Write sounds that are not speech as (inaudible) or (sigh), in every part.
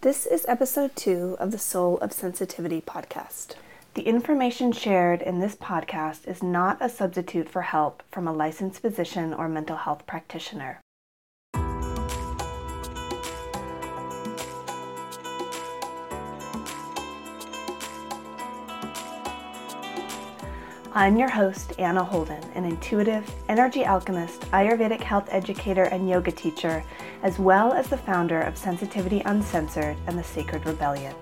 This is episode two of the Soul of Sensitivity podcast. The information shared in this podcast is not a substitute for help from a licensed physician or mental health practitioner. I'm your host, Anna Holden, an intuitive, energy alchemist, Ayurvedic health educator, and yoga teacher, as well as the founder of Sensitivity Uncensored and the Sacred Rebellion.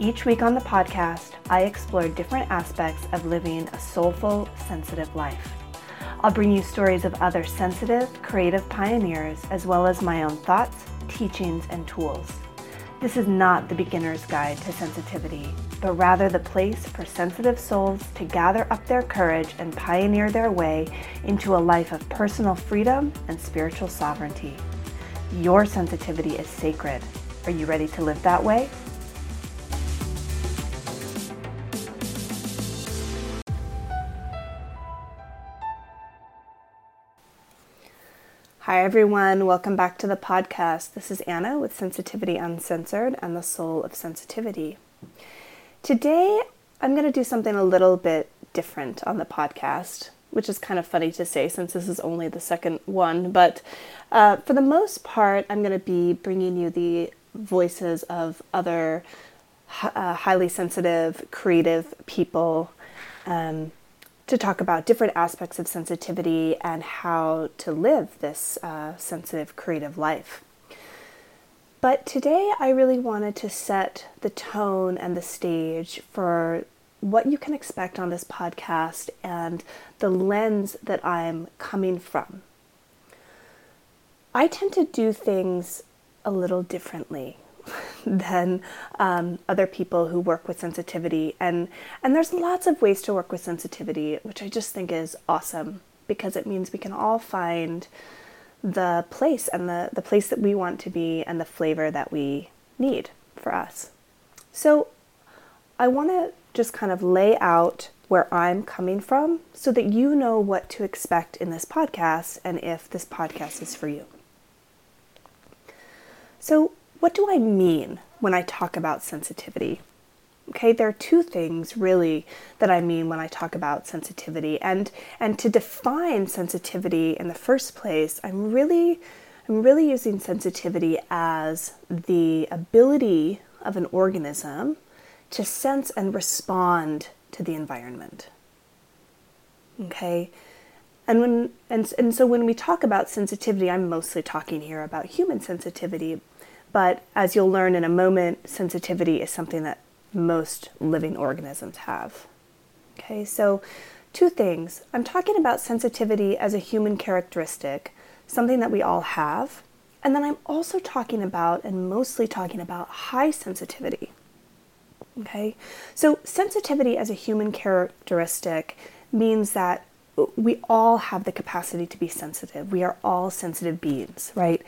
Each week on the podcast, I explore different aspects of living a soulful, sensitive life. I'll bring you stories of other sensitive, creative pioneers, as well as my own thoughts, teachings, and tools. This is not the beginner's guide to sensitivity, but rather the place for sensitive souls to gather up their courage and pioneer their way into a life of personal freedom and spiritual sovereignty. Your sensitivity is sacred. Are you ready to live that way? Hi, everyone. Welcome back to the podcast. This is Anna with Sensitivity Uncensored and the Soul of Sensitivity. Today, I'm going to do something a little bit different on the podcast, which is kind of funny to say since this is only the second one. But uh, for the most part, I'm going to be bringing you the voices of other uh, highly sensitive, creative people. Um, to talk about different aspects of sensitivity and how to live this uh, sensitive, creative life. But today I really wanted to set the tone and the stage for what you can expect on this podcast and the lens that I'm coming from. I tend to do things a little differently (laughs) than um, other people who work with sensitivity. And, and there's lots of ways to work with sensitivity, which I just think is awesome because it means we can all find the place and the, the place that we want to be and the flavor that we need for us. So I want to just kind of lay out where I'm coming from so that you know what to expect in this podcast and if this podcast is for you. So, what do I mean when I talk about sensitivity? Okay, there are two things really that I mean when I talk about sensitivity. And and to define sensitivity in the first place, I'm really I'm really using sensitivity as the ability of an organism to sense and respond to the environment. Okay? And when and, and so when we talk about sensitivity, I'm mostly talking here about human sensitivity, but as you'll learn in a moment, sensitivity is something that most living organisms have. Okay, so two things. I'm talking about sensitivity as a human characteristic, something that we all have. And then I'm also talking about, and mostly talking about, high sensitivity. Okay, so sensitivity as a human characteristic means that we all have the capacity to be sensitive. We are all sensitive beings, right?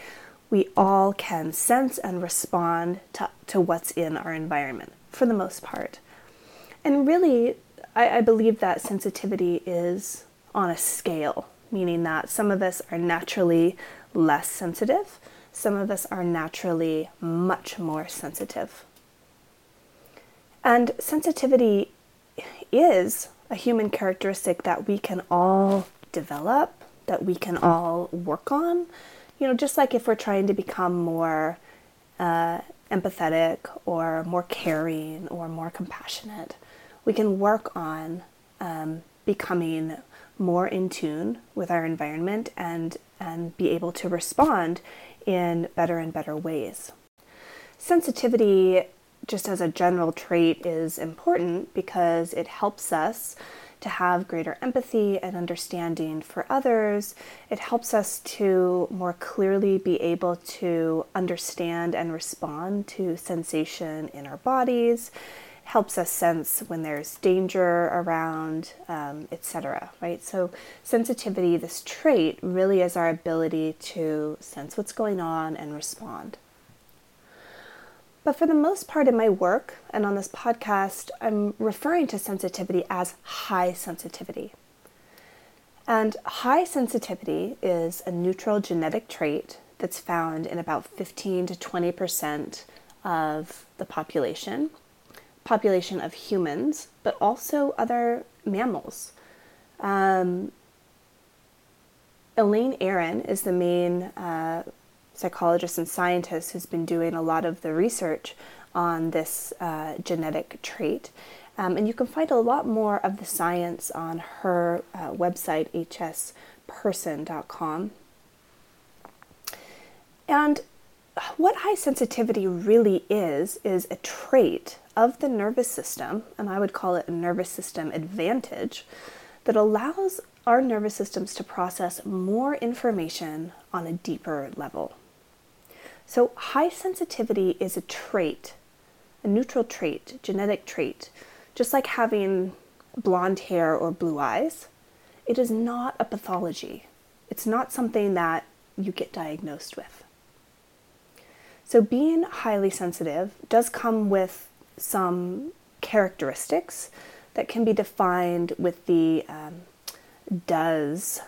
we all can sense and respond to, to what's in our environment for the most part. And really, I, I believe that sensitivity is on a scale, meaning that some of us are naturally less sensitive, some of us are naturally much more sensitive. And sensitivity is a human characteristic that we can all develop, that we can all work on, you know, just like if we're trying to become more uh, empathetic or more caring or more compassionate, we can work on um, becoming more in tune with our environment and and be able to respond in better and better ways. Sensitivity, just as a general trait, is important because it helps us to have greater empathy and understanding for others. It helps us to more clearly be able to understand and respond to sensation in our bodies. Helps us sense when there's danger around, um, etc. Right? So, sensitivity, this trait, really is our ability to sense what's going on and respond. But for the most part in my work and on this podcast, I'm referring to sensitivity as high sensitivity. And high sensitivity is a neutral genetic trait that's found in about 15 to 20% of the population, population of humans, but also other mammals. Um, Elaine Aron is the main uh, psychologist and scientist who's been doing a lot of the research on this uh, genetic trait. Um, and you can find a lot more of the science on her uh, website, hsperson.com. And what high sensitivity really is, is a trait of the nervous system, and I would call it a nervous system advantage, that allows our nervous systems to process more information on a deeper level. So, high sensitivity is a trait, a neutral trait, genetic trait, just like having blonde hair or blue eyes. It is not a pathology. It's not something that you get diagnosed with. So, being highly sensitive does come with some characteristics that can be defined with the um, does,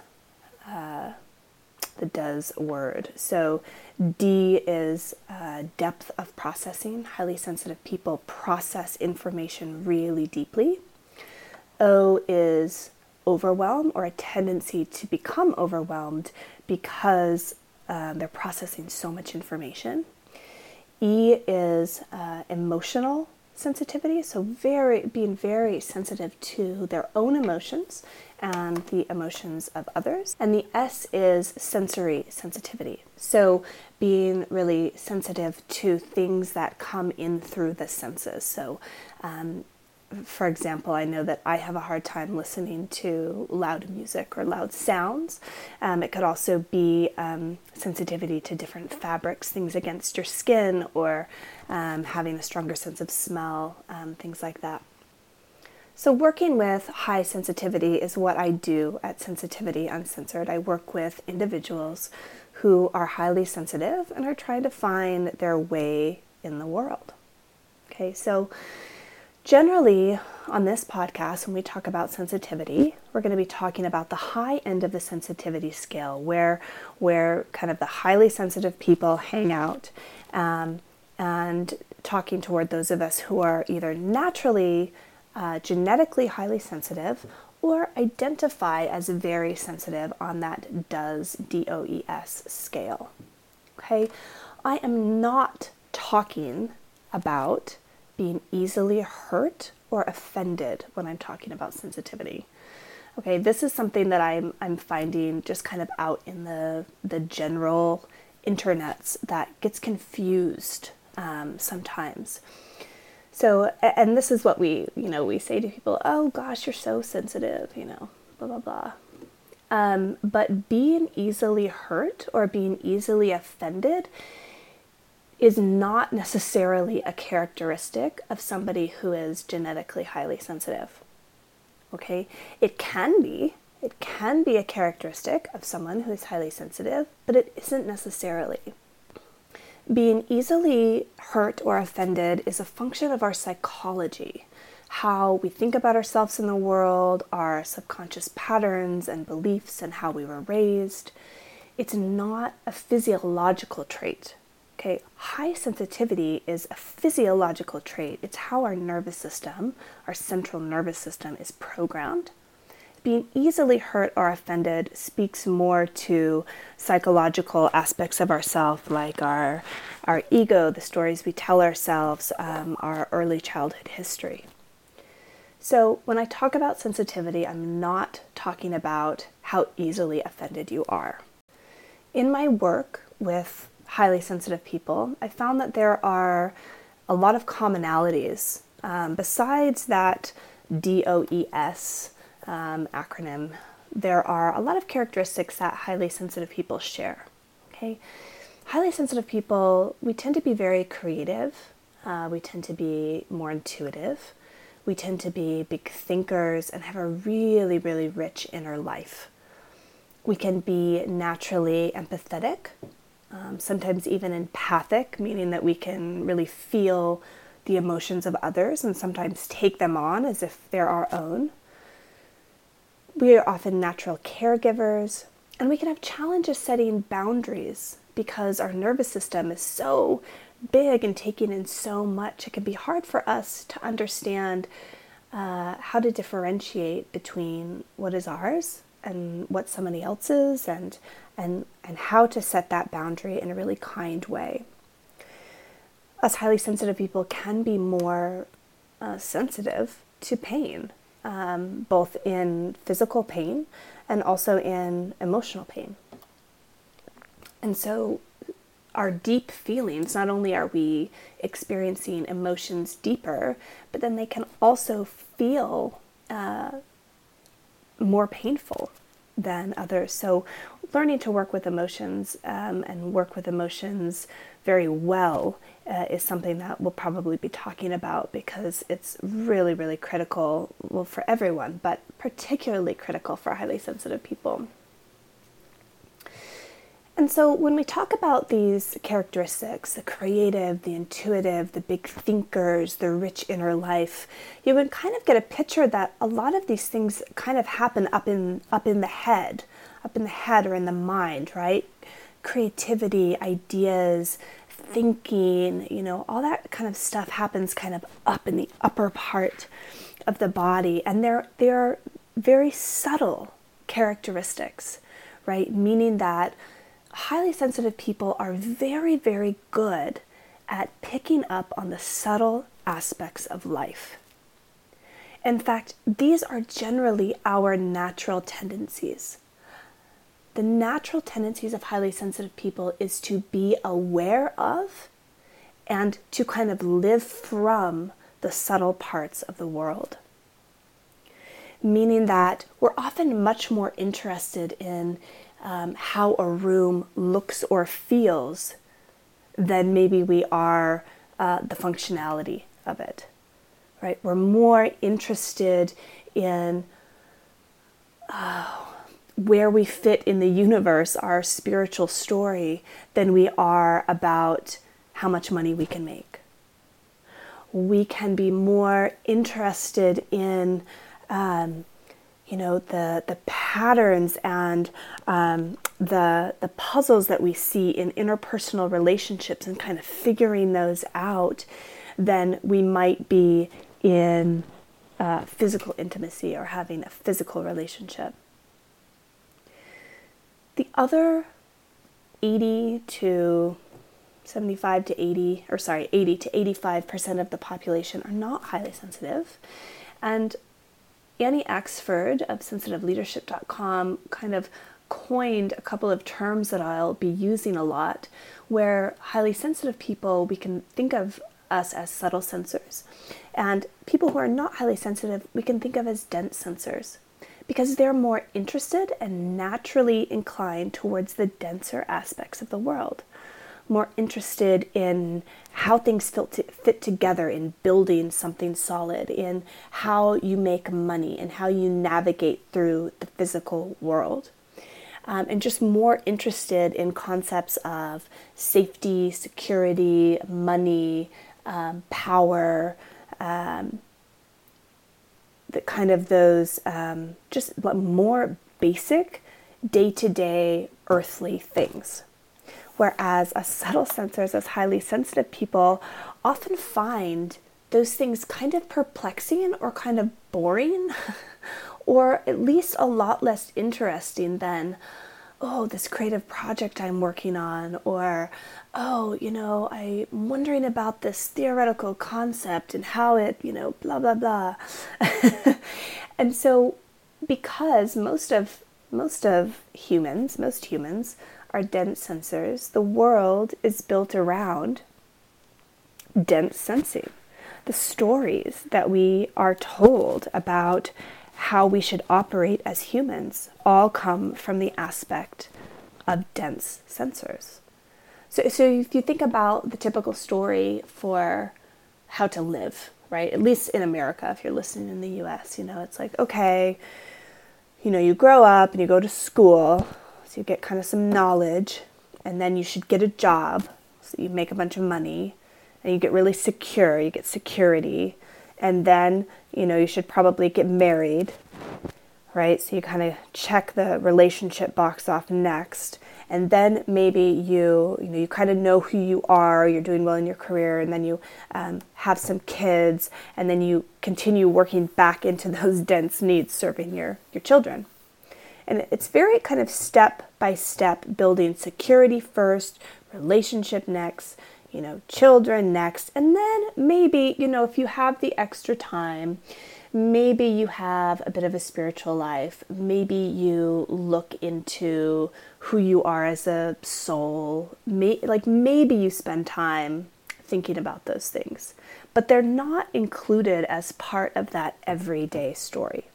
uh, the does word. So, D is uh, depth of processing. Highly sensitive people process information really deeply. O is overwhelm or a tendency to become overwhelmed because uh, they're processing so much information. E is uh, emotional sensitivity, so very being very sensitive to their own emotions and the emotions of others. And the S is sensory sensitivity, so being really sensitive to things that come in through the senses. So um, for example, I know that I have a hard time listening to loud music or loud sounds. Um, it could also be um, sensitivity to different fabrics, things against your skin, or um, having a stronger sense of smell, um, things like that. So, working with high sensitivity is what I do at Sensitivity Uncensored. I work with individuals who are highly sensitive and are trying to find their way in the world. Okay, so Generally, on this podcast, when we talk about sensitivity, we're going to be talking about the high end of the sensitivity scale, where where kind of the highly sensitive people hang out, um, and talking toward those of us who are either naturally, uh, genetically highly sensitive, or identify as very sensitive on that DOES D O E S scale. Okay, I am not talking about being easily hurt or offended when I'm talking about sensitivity. Okay, this is something that I'm I'm finding just kind of out in the the general internets that gets confused um, sometimes. So, and this is what we you know we say to people, oh gosh, you're so sensitive, you know, blah blah blah. Um, but being easily hurt or being easily offended is not necessarily a characteristic of somebody who is genetically highly sensitive. Okay? It can be. It can be a characteristic of someone who is highly sensitive, but it isn't necessarily. Being easily hurt or offended is a function of our psychology, how we think about ourselves in the world, our subconscious patterns and beliefs, and how we were raised. It's not a physiological trait Okay, high sensitivity is a physiological trait. It's how our nervous system, our central nervous system, is programmed. Being easily hurt or offended speaks more to psychological aspects of ourself, like our, our ego, the stories we tell ourselves, um, our early childhood history. So, when I talk about sensitivity, I'm not talking about how easily offended you are. In my work with highly sensitive people, I found that there are a lot of commonalities. Um, besides that DOES um, acronym, there are a lot of characteristics that highly sensitive people share. Okay, highly sensitive people, we tend to be very creative. Uh, we tend to be more intuitive. We tend to be big thinkers and have a really, really rich inner life. We can be naturally empathetic um, sometimes even empathic, meaning that we can really feel the emotions of others and sometimes take them on as if they're our own. We are often natural caregivers, and we can have challenges setting boundaries because our nervous system is so big and taking in so much, it can be hard for us to understand uh, how to differentiate between what is ours and what somebody else's and and and how to set that boundary in a really kind way. Us highly sensitive people can be more uh, sensitive to pain, um, both in physical pain and also in emotional pain. And so, our deep feelings, not only are we experiencing emotions deeper, but then they can also feel uh, more painful than others. So, learning to work with emotions um, and work with emotions very well uh, is something that we'll probably be talking about because it's really, really critical, well, for everyone, but particularly critical for highly sensitive people. And so, when we talk about these characteristics the creative, the intuitive, the big thinkers, the rich inner life you would kind of get a picture that a lot of these things kind of happen up in, up in the head, up in the head or in the mind, right? Creativity, ideas, thinking, you know, all that kind of stuff happens kind of up in the upper part of the body. And they're, they're very subtle characteristics, right? Meaning that highly sensitive people are very, very good at picking up on the subtle aspects of life. In fact, these are generally our natural tendencies. The natural tendencies of highly sensitive people is to be aware of and to kind of live from the subtle parts of the world. Meaning that we're often much more interested in um, how a room looks or feels than maybe we are uh, the functionality of it. Right? We're more interested in uh, where we fit in the universe, our spiritual story, than we are about how much money we can make. We can be more interested in um, you know the the patterns and um, the the puzzles that we see in interpersonal relationships and kind of figuring those out than we might be in uh, physical intimacy or having a physical relationship. The other 80 to 75 to 80, or sorry, 80 to 85% of the population are not highly sensitive. And Annie Axford of sensitiveleadership.com kind of coined a couple of terms that I'll be using a lot, where highly sensitive people, we can think of us as subtle sensors. And people who are not highly sensitive, we can think of as dense sensors because they're more interested and naturally inclined towards the denser aspects of the world more interested in how things fit, together in building something solid, in how you make money, and how you navigate through the physical world. Um, and just more interested in concepts of safety, security, money, um, power, um, the kind of those um, just more basic day to day earthly things. Whereas as subtle sensors, as highly sensitive people, often find those things kind of perplexing or kind of boring, (laughs) or at least a lot less interesting than, oh, this creative project I'm working on, or oh, you know, I'm wondering about this theoretical concept and how it, you know, blah, blah, blah. (laughs) and so, because most of most of humans, most humans are dense sensors, the world is built around dense sensing. The stories that we are told about how we should operate as humans all come from the aspect of dense sensors. So, so if you think about the typical story for how to live, right? At least in America, if you're listening in the US, you know, it's like, okay, you know, you grow up and you go to school so you get kind of some knowledge, and then you should get a job. So you make a bunch of money, and you get really secure. You get security, and then you know you should probably get married, right? So you kind of check the relationship box off next, and then maybe you you know you kind of know who you are you're doing well in your career and then you um, have some kids and then you continue working back into (laughs) those dense needs serving your your children and it's very kind of step by step building security first relationship next you know children next and then maybe you know if you have the extra time maybe you have a bit of a spiritual life. Maybe you look into who you are as a soul. May, like maybe you spend time thinking about those things, but they're not included as part of that everyday story.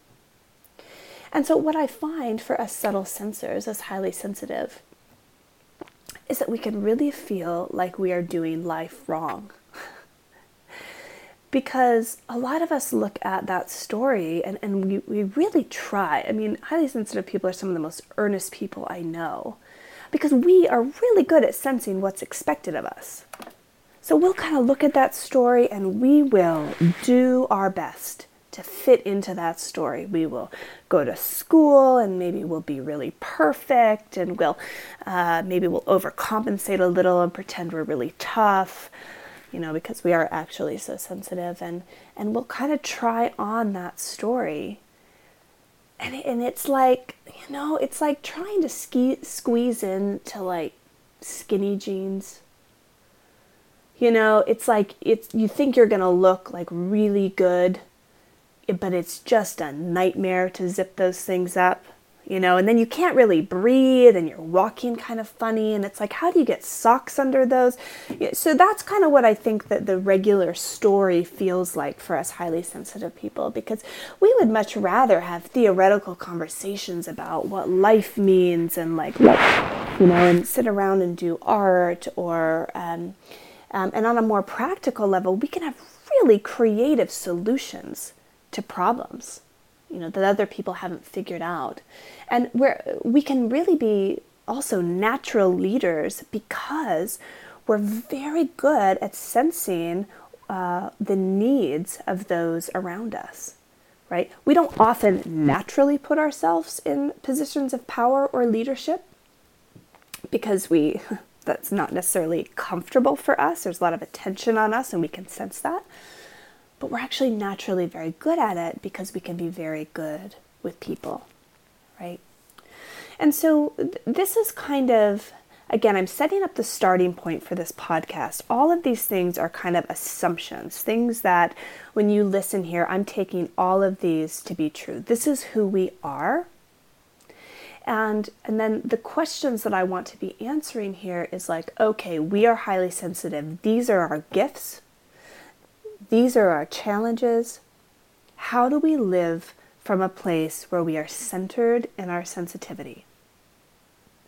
And so, what I find for us subtle sensors, as highly sensitive, is that we can really feel like we are doing life wrong (laughs) because a lot of us look at that story and, and we, we really try. I mean, highly sensitive people are some of the most earnest people I know because we are really good at sensing what's expected of us. So we'll kind of look at that story and we will do our best to fit into that story. We will go to school and maybe we'll be really perfect and we'll uh, maybe we'll overcompensate a little and pretend we're really tough you know, because we are actually so sensitive and and we'll kind of try on that story. And and it's like, you know, it's like trying to ski, squeeze into like skinny jeans. You know, it's like it's you think you're going to look like really good, but it's just a nightmare to zip those things up you know, and then you can't really breathe and you're walking kind of funny. And it's like, how do you get socks under those? So that's kind of what I think that the regular story feels like for us highly sensitive people because we would much rather have theoretical conversations about what life means and like, you know, and sit around and do art or, um, um, and on a more practical level, we can have really creative solutions to problems you know that other people haven't figured out. And where we can really be also natural leaders because we're very good at sensing uh, the needs of those around us right? We don't often naturally put ourselves in positions of power or leadership because we (laughs) that's not necessarily comfortable for us. There's a lot of attention on us and we can sense that but we're actually naturally very good at it because we can be very good with people, right? And so this is kind of, again, I'm setting up the starting point for this podcast. All of these things are kind of assumptions, things that when you listen here, I'm taking all of these to be true. This is who we are. And, and then the questions that I want to be answering here is like, okay, we are highly sensitive. These are our gifts these are our challenges. How do we live from a place where we are centered in our sensitivity?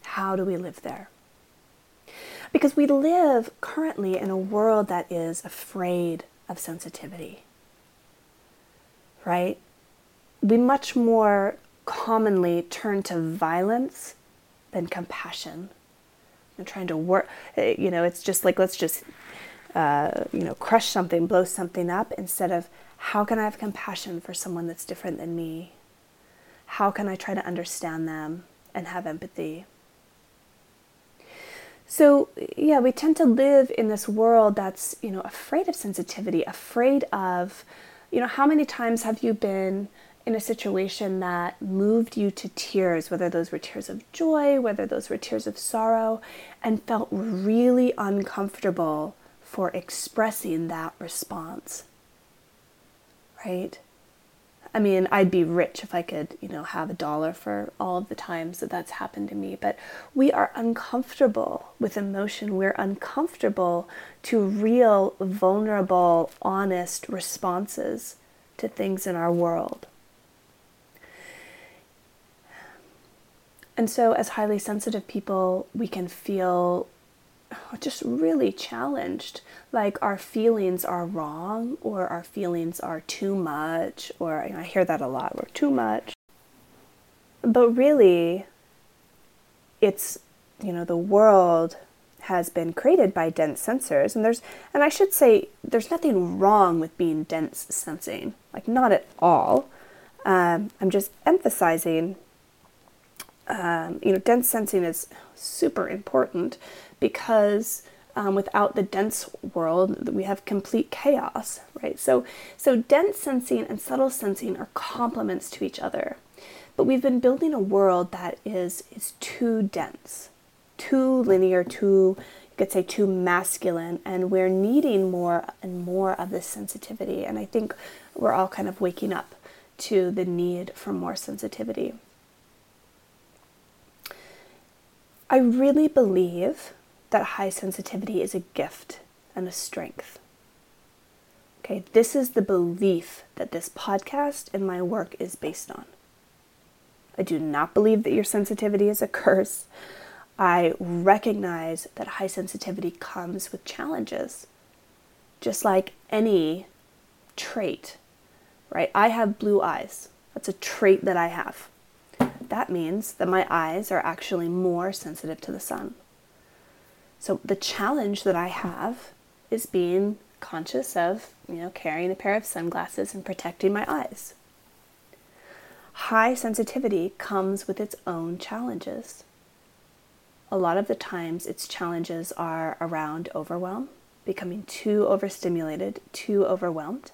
How do we live there? Because we live currently in a world that is afraid of sensitivity, right? We much more commonly turn to violence than compassion. And trying to work, you know, it's just like, let's just uh, you know, crush something, blow something up, instead of how can I have compassion for someone that's different than me? How can I try to understand them and have empathy? So, yeah, we tend to live in this world that's, you know, afraid of sensitivity, afraid of, you know, how many times have you been in a situation that moved you to tears, whether those were tears of joy, whether those were tears of sorrow, and felt really uncomfortable for expressing that response. Right? I mean, I'd be rich if I could, you know, have a dollar for all of the times that that's happened to me. But we are uncomfortable with emotion. We're uncomfortable to real, vulnerable, honest responses to things in our world. And so, as highly sensitive people, we can feel just really challenged. Like our feelings are wrong, or our feelings are too much, or I hear that a lot, we're too much. But really, it's, you know, the world has been created by dense sensors, and there's, and I should say, there's nothing wrong with being dense sensing, like, not at all. Um, I'm just emphasizing um, you know, dense sensing is super important because um, without the dense world, we have complete chaos, right? So, so dense sensing and subtle sensing are complements to each other, but we've been building a world that is is too dense, too linear, too you could say too masculine, and we're needing more and more of this sensitivity. And I think we're all kind of waking up to the need for more sensitivity. I really believe that high sensitivity is a gift and a strength. Okay, this is the belief that this podcast and my work is based on. I do not believe that your sensitivity is a curse. I recognize that high sensitivity comes with challenges, just like any trait, right? I have blue eyes. That's a trait that I have. That means that my eyes are actually more sensitive to the sun. So the challenge that I have is being conscious of, you know, carrying a pair of sunglasses and protecting my eyes. High sensitivity comes with its own challenges. A lot of the times, its challenges are around overwhelm, becoming too overstimulated, too overwhelmed.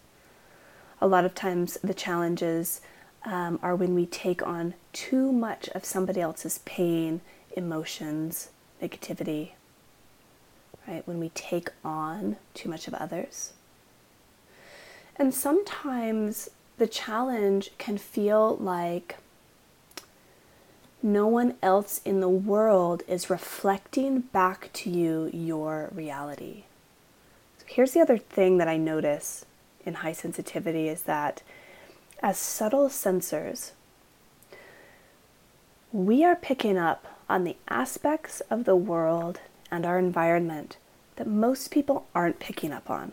A lot of times, the challenges um, are when we take on too much of somebody else's pain, emotions, negativity, right? When we take on too much of others. And sometimes the challenge can feel like no one else in the world is reflecting back to you your reality. So here's the other thing that I notice in high sensitivity is that as subtle sensors, we are picking up on the aspects of the world and our environment that most people aren't picking up on,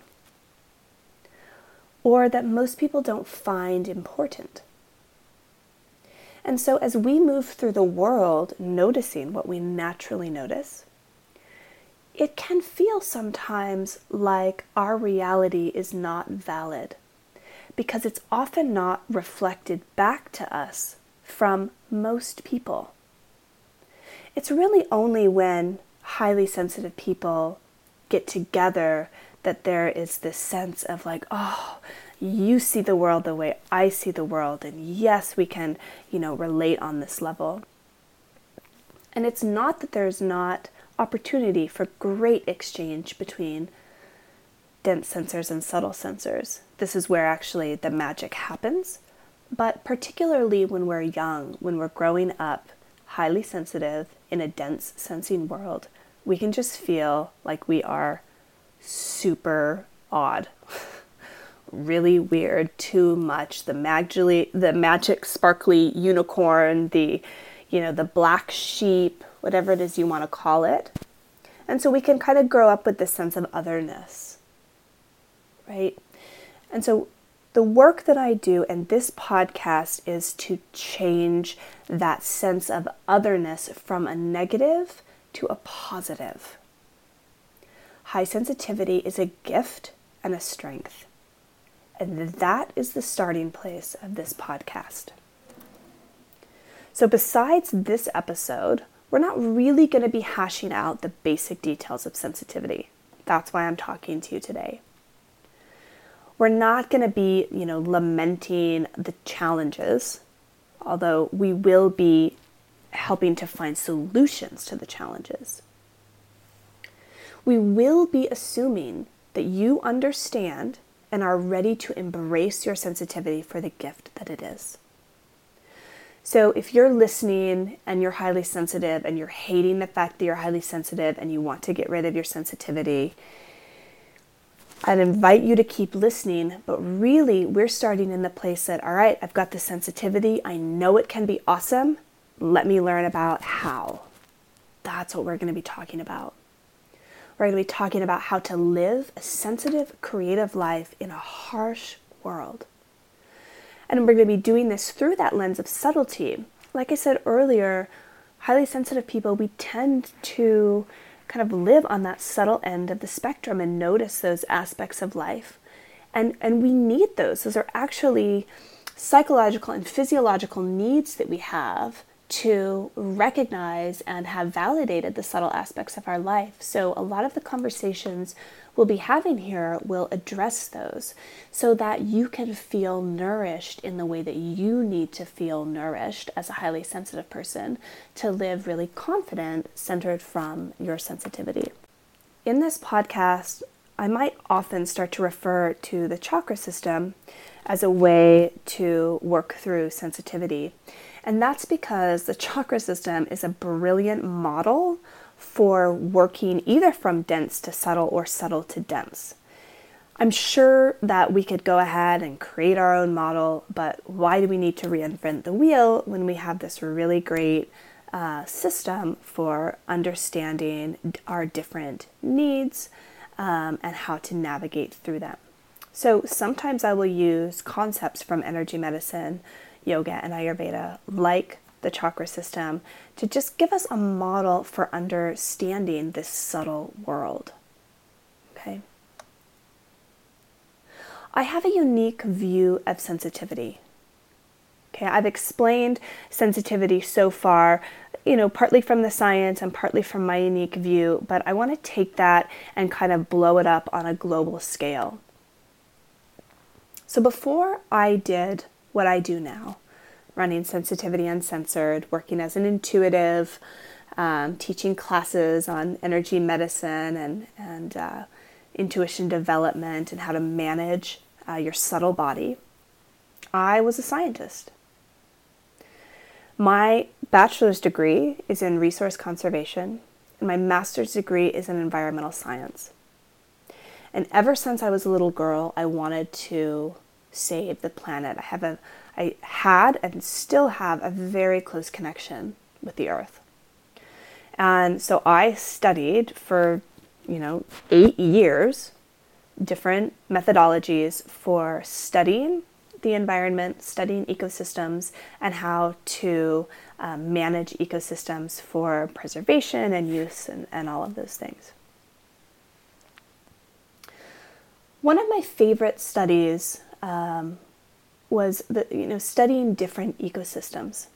or that most people don't find important. And so, as we move through the world noticing what we naturally notice, it can feel sometimes like our reality is not valid because it's often not reflected back to us from most people. It's really only when highly sensitive people get together that there is this sense of like, oh, you see the world the way I see the world, and yes, we can, you know, relate on this level. And it's not that there's not opportunity for great exchange between dense sensors and subtle sensors. This is where actually the magic happens. But particularly when we're young, when we're growing up, highly sensitive in a dense sensing world, we can just feel like we are super odd. (laughs) really weird, too much. The magically the magic sparkly unicorn, the you know, the black sheep, whatever it is you want to call it. And so we can kind of grow up with this sense of otherness. Right? And so the work that I do and this podcast is to change that sense of otherness from a negative to a positive. High sensitivity is a gift and a strength. And that is the starting place of this podcast. So, besides this episode, we're not really going to be hashing out the basic details of sensitivity. That's why I'm talking to you today. We're not going to be, you know, lamenting the challenges, although we will be helping to find solutions to the challenges. We will be assuming that you understand and are ready to embrace your sensitivity for the gift that it is. So, if you're listening and you're highly sensitive and you're hating the fact that you're highly sensitive and you want to get rid of your sensitivity, I'd invite you to keep listening, but really, we're starting in the place that, all right, I've got the sensitivity. I know it can be awesome. Let me learn about how. That's what we're going to be talking about. We're going to be talking about how to live a sensitive, creative life in a harsh world. And we're going to be doing this through that lens of subtlety. Like I said earlier, highly sensitive people, we tend to kind of live on that subtle end of the spectrum and notice those aspects of life. And, and we need those. Those are actually psychological and physiological needs that we have to recognize and have validated the subtle aspects of our life. So, a lot of the conversations we'll be having here will address those so that you can feel nourished in the way that you need to feel nourished as a highly sensitive person to live really confident, centered from your sensitivity. In this podcast, I might often start to refer to the chakra system as a way to work through sensitivity. And that's because the chakra system is a brilliant model for working either from dense to subtle or subtle to dense. I'm sure that we could go ahead and create our own model, but why do we need to reinvent the wheel when we have this really great uh, system for understanding our different needs um, and how to navigate through them? So sometimes I will use concepts from energy medicine, yoga, and Ayurveda, like the chakra system to just give us a model for understanding this subtle world. Okay. I have a unique view of sensitivity. Okay, I've explained sensitivity so far, you know, partly from the science and partly from my unique view, but I want to take that and kind of blow it up on a global scale. So before I did what I do now, running Sensitivity Uncensored, working as an intuitive, um, teaching classes on energy medicine and, and uh, intuition development and how to manage uh, your subtle body. I was a scientist. My bachelor's degree is in resource conservation, and my master's degree is in environmental science. And ever since I was a little girl, I wanted to save the planet. I have a I had and still have a very close connection with the earth. And so I studied for, you know, eight years different methodologies for studying the environment, studying ecosystems, and how to um, manage ecosystems for preservation and use and, and all of those things. One of my favorite studies um, was the, you know studying different ecosystems.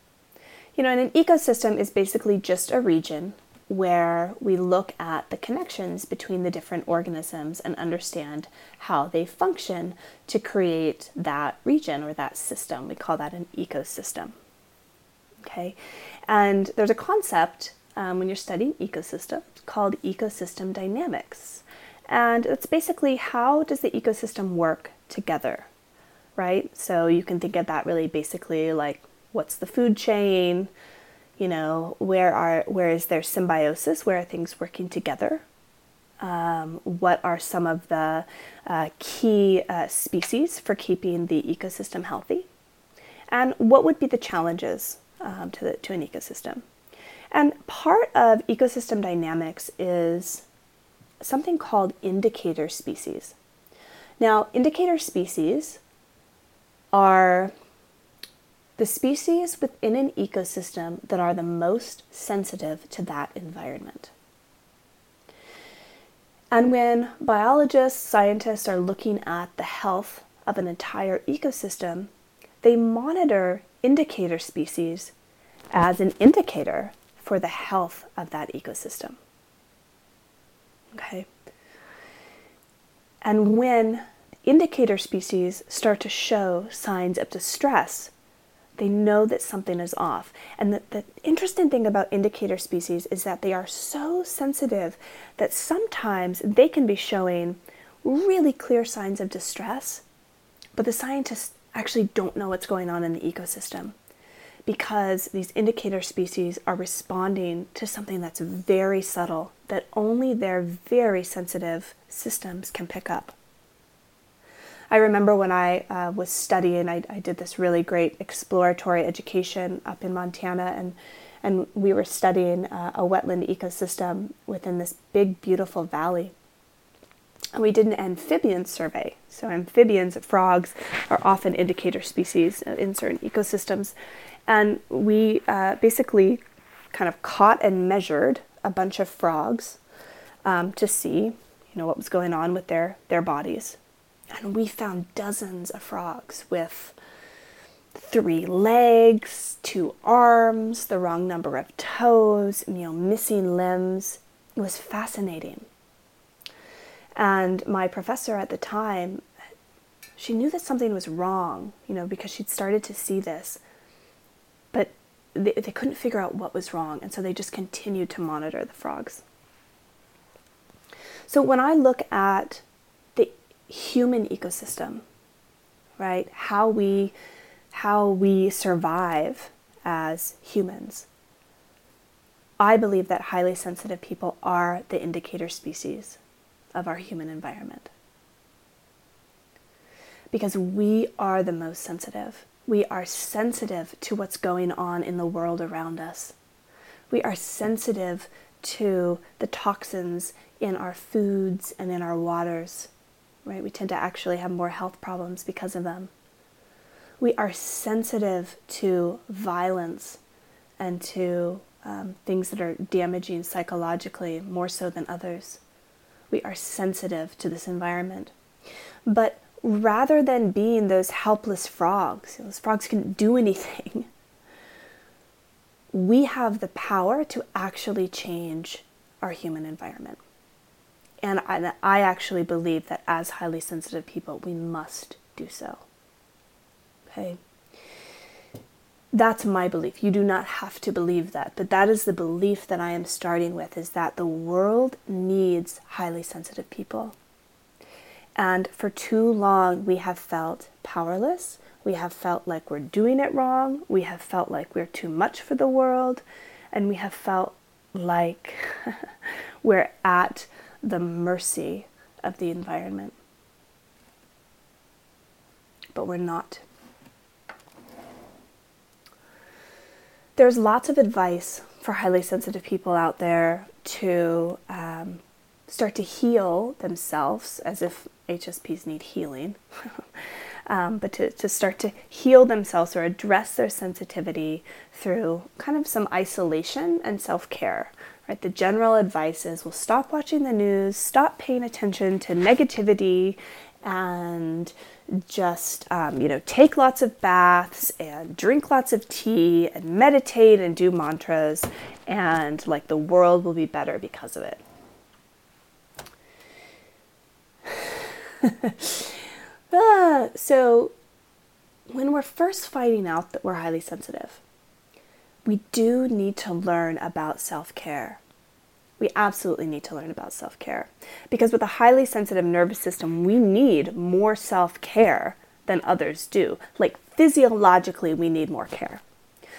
You know, and an ecosystem is basically just a region where we look at the connections between the different organisms and understand how they function to create that region or that system. We call that an ecosystem. Okay, and there's a concept um, when you're studying ecosystems called ecosystem dynamics, and it's basically how does the ecosystem work together right? So you can think of that really basically like what's the food chain? You know, where are where is there symbiosis? Where are things working together? Um, what are some of the uh, key uh, species for keeping the ecosystem healthy? And what would be the challenges um, to, the, to an ecosystem? And part of ecosystem dynamics is something called indicator species. Now, indicator species are the species within an ecosystem that are the most sensitive to that environment. And when biologists, scientists are looking at the health of an entire ecosystem, they monitor indicator species as an indicator for the health of that ecosystem. Okay? And when indicator species start to show signs of distress, they know that something is off. And the, the, interesting thing about indicator species is that they are so sensitive that sometimes they can be showing really clear signs of distress, but the scientists actually don't know what's going on in the ecosystem because these indicator species are responding to something that's very subtle that only their very sensitive systems can pick up. I remember when I uh, was studying, I, I, did this really great exploratory education up in Montana, and and we were studying uh, a wetland ecosystem within this big, beautiful valley. And we did an amphibian survey. So amphibians, frogs, are often indicator species in certain ecosystems, and we uh, basically kind of caught and measured a bunch of frogs um, to see, you know, what was going on with their their bodies and we found dozens of frogs with three legs, two arms, the wrong number of toes, you know, missing limbs. It was fascinating. And my professor at the time, she knew that something was wrong, you know, because she'd started to see this. But they, they couldn't figure out what was wrong, and so they just continued to monitor the frogs. So when I look at human ecosystem, right, how we how we survive as humans, I believe that highly sensitive people are the indicator species of our human environment. Because we are the most sensitive. We are sensitive to what's going on in the world around us. We are sensitive to the toxins in our foods and in our waters, right? We tend to actually have more health problems because of them. We are sensitive to violence and to um, things that are damaging psychologically more so than others. We are sensitive to this environment. But rather than being those helpless frogs, those frogs couldn't do (laughs) anything, we have the power to actually change our human environment. And I, I actually believe that as highly sensitive people, we must do so. Okay? That's my belief. You do not have to believe that, but that is the belief that I am starting with is that the world needs highly sensitive people. And for too long, we have felt powerless. We have felt like we're doing it wrong. We have felt like we're too much for the world. And we have felt like (laughs) we're at the mercy of the environment. But we're not. There's lots of advice for highly sensitive people out there to um, start to heal themselves as if HSPs need healing, (laughs) um, but to, to start to heal themselves or address their sensitivity through kind of some isolation and self care. Right? The general advice is well, stop watching the news, stop paying attention to negativity, and just um, you know take lots of baths and drink lots of tea and meditate and do mantras and like the world will be better because of it (laughs) ah, so, when we're first finding out that we're highly sensitive, we do need to learn about self care. We absolutely need to learn about self care because with a highly sensitive nervous system, we need more self care than others do. Like physiologically, we need more care.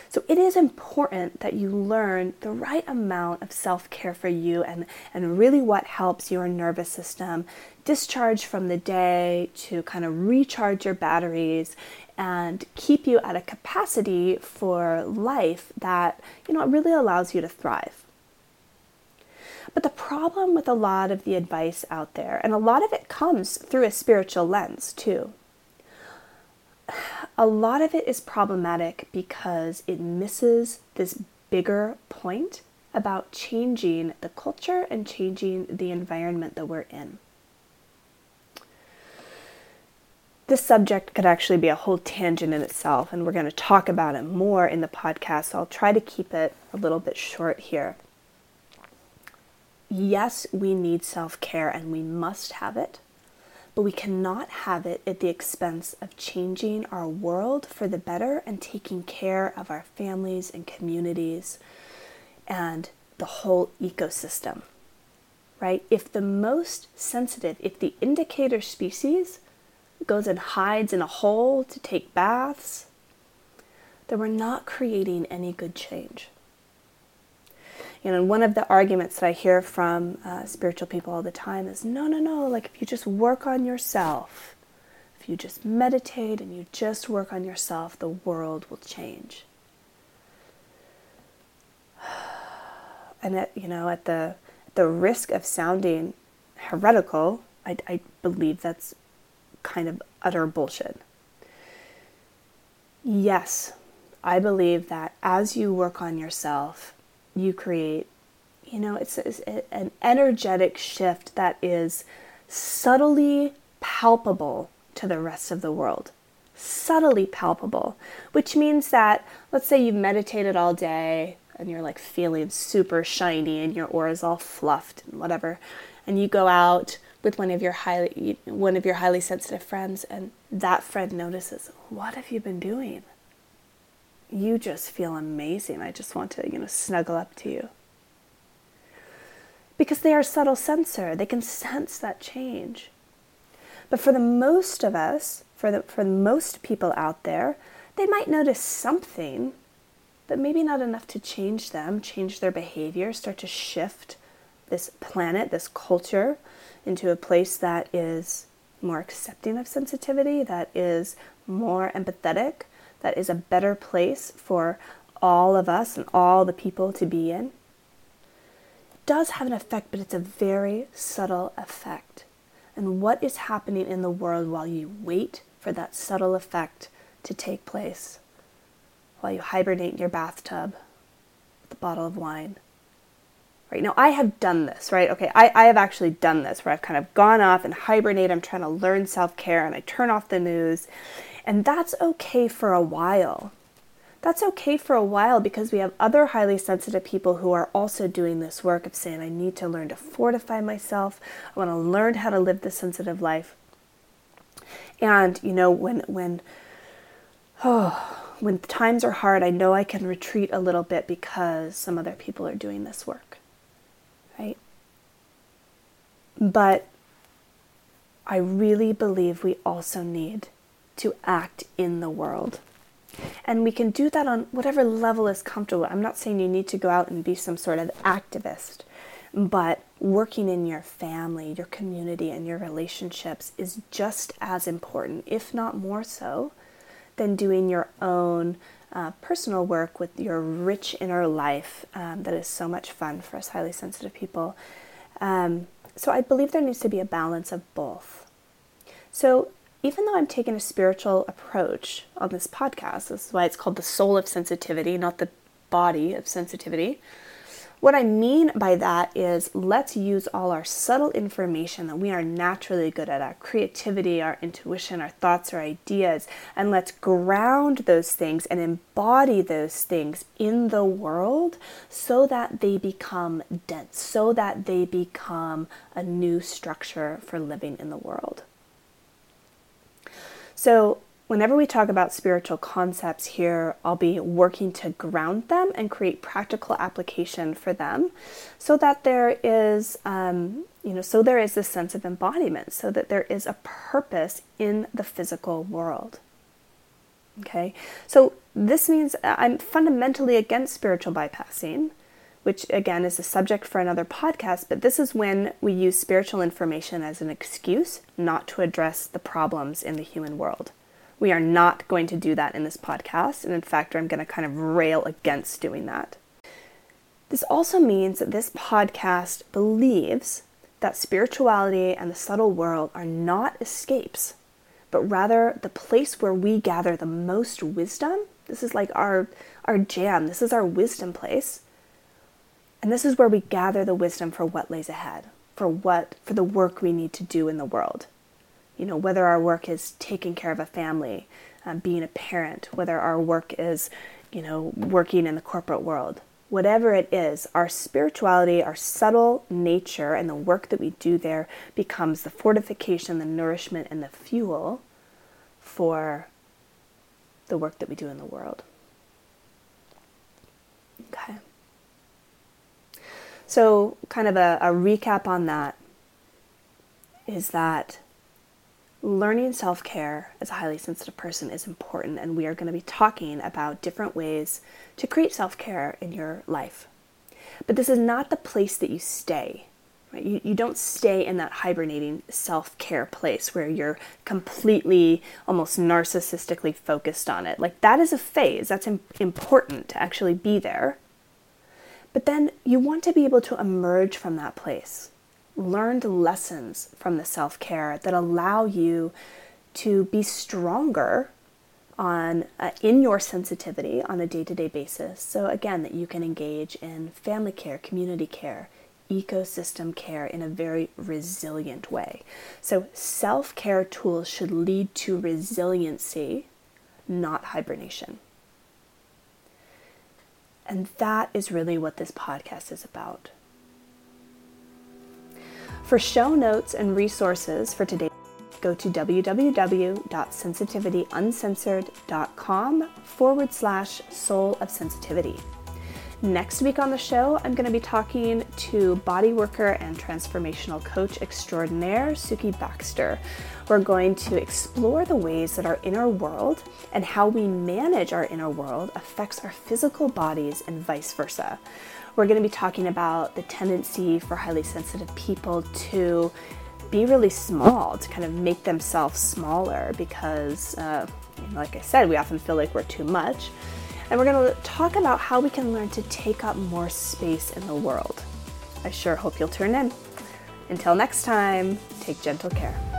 So it is important that you learn the right amount of self care for you and, and really what helps your nervous system discharge from the day to kind of recharge your batteries and keep you at a capacity for life that you know really allows you to thrive. But the problem with a lot of the advice out there, and a lot of it comes through a spiritual lens too, (sighs) a lot of it is problematic because it misses this bigger point about changing the culture and changing the environment that we're in. This subject could actually be a whole tangent in itself, and we're going to talk about it more in the podcast, so I'll try to keep it a little bit short here. Yes, we need self care and we must have it but we cannot have it at the expense of changing our world for the better and taking care of our families and communities and the whole ecosystem. Right? If the most sensitive, if the indicator species goes and hides in a hole to take baths, then we're not creating any good change you know, one of the arguments that I hear from uh, spiritual people all the time is no, no, no, like if you just work on yourself, if you just meditate and you just work on yourself, the world will change. (sighs) And at, you know, at the, the risk of sounding heretical, I, I believe that's kind of utter bullshit. Yes, I believe that as you work on yourself, you create. You know, it's, it's an energetic shift that is subtly palpable to the rest of the world. subtly palpable, which means that let's say you've meditated all day and you're like feeling super shiny and your aura is all fluffed and whatever, and you go out with one of your highly one of your highly sensitive friends and that friend notices, "What have you been doing?" You just feel amazing. I just want to, you know, snuggle up to you. Because they are subtle sensor. They can sense that change. But for the most of us, for the for most people out there, they might notice something, but maybe not enough to change them, change their behavior, start to shift this planet, this culture into a place that is more accepting of sensitivity, that is more empathetic, that is a better place for all of us and all the people to be in. It does have an effect, but it's a very subtle effect. And what is happening in the world while you wait for that subtle effect to take place? While you hibernate in your bathtub with a bottle of wine right? Now i have done this right? Okay I, I have actually done this where i've kind of gone off and hibernate. I'm trying to learn self-care and i turn off the news. And that's okay for a while. That's okay for a while because we have other highly sensitive people who are also doing this work of saying i need to learn to fortify myself. I want to learn how to live the sensitive life. And you know when when oh when times are hard i know i can retreat a little bit because some other people are doing this work right? But I really believe we also need to act in the world. And we can do that on whatever level is comfortable. I'm not saying you need to go out and be some sort of activist, but working in your family, your community, and your relationships is just as important, if not more so, than doing your own uh, personal work with your rich inner life um, that is so much fun for us highly sensitive people. Um, so I believe there needs to be a balance of both. So even though I'm taking a spiritual approach on this podcast, this is why it's called the soul of sensitivity, not the body of sensitivity. What I mean by that is let's use all our subtle information that we are naturally good at our creativity, our intuition, our thoughts, our ideas and let's ground those things and embody those things in the world so that they become dense, so that they become a new structure for living in the world. So, whenever we talk about spiritual concepts here, I'll be working to ground them and create practical application for them so that there is, um, you know, so there is this sense of embodiment, so that there is a purpose in the physical world. Okay, so this means I'm fundamentally against spiritual bypassing, which again is a subject for another podcast, but this is when we use spiritual information as an excuse not to address the problems in the human world. We are not going to do that in this podcast, and in fact, I'm going to kind of rail against doing that. This also means that this podcast believes that spirituality and the subtle world are not escapes, but rather the place where we gather the most wisdom. This is like our, our jam, this is our wisdom place. And this is where we gather the wisdom for what lays ahead, for what for the work we need to do in the world you know, whether our work is taking care of a family, um, being a parent, whether our work is, you know, working in the corporate world, whatever it is, our spirituality, our subtle nature, and the work that we do there becomes the fortification, the nourishment, and the fuel for the work that we do in the world. Okay. So, kind of a, a recap on that is that learning self care as a highly sensitive person is important, and we are going to be talking about different ways to create self care in your life. But this is not the place that you stay. Right? You, you don't stay in that hibernating self care place where you're completely, almost narcissistically focused on it. Like, that is a phase. That's Im- important to actually be there. But then you want to be able to emerge from that place learned lessons from the self care that allow you to be stronger on uh, in your sensitivity on a day-to-day basis so again that you can engage in family care community care ecosystem care in a very resilient way. So, self care tools should lead to resiliency, not hibernation. And that is really what this podcast is about. For show notes and resources for today, go to www.sensitivityuncensored.com forward slash soul of sensitivity. Next week on the show, I'm going to be talking to body worker and transformational coach extraordinaire Suki Baxter. We're going to explore the ways that our inner world and how we manage our inner world affects our physical bodies and vice versa. We're going to be talking about the tendency for highly sensitive people to be really small, to kind of make themselves smaller because, uh, like I said, we often feel like we're too much and we're going to talk about how we can learn to take up more space in the world. I sure hope you'll tune in. Until next time, take gentle care.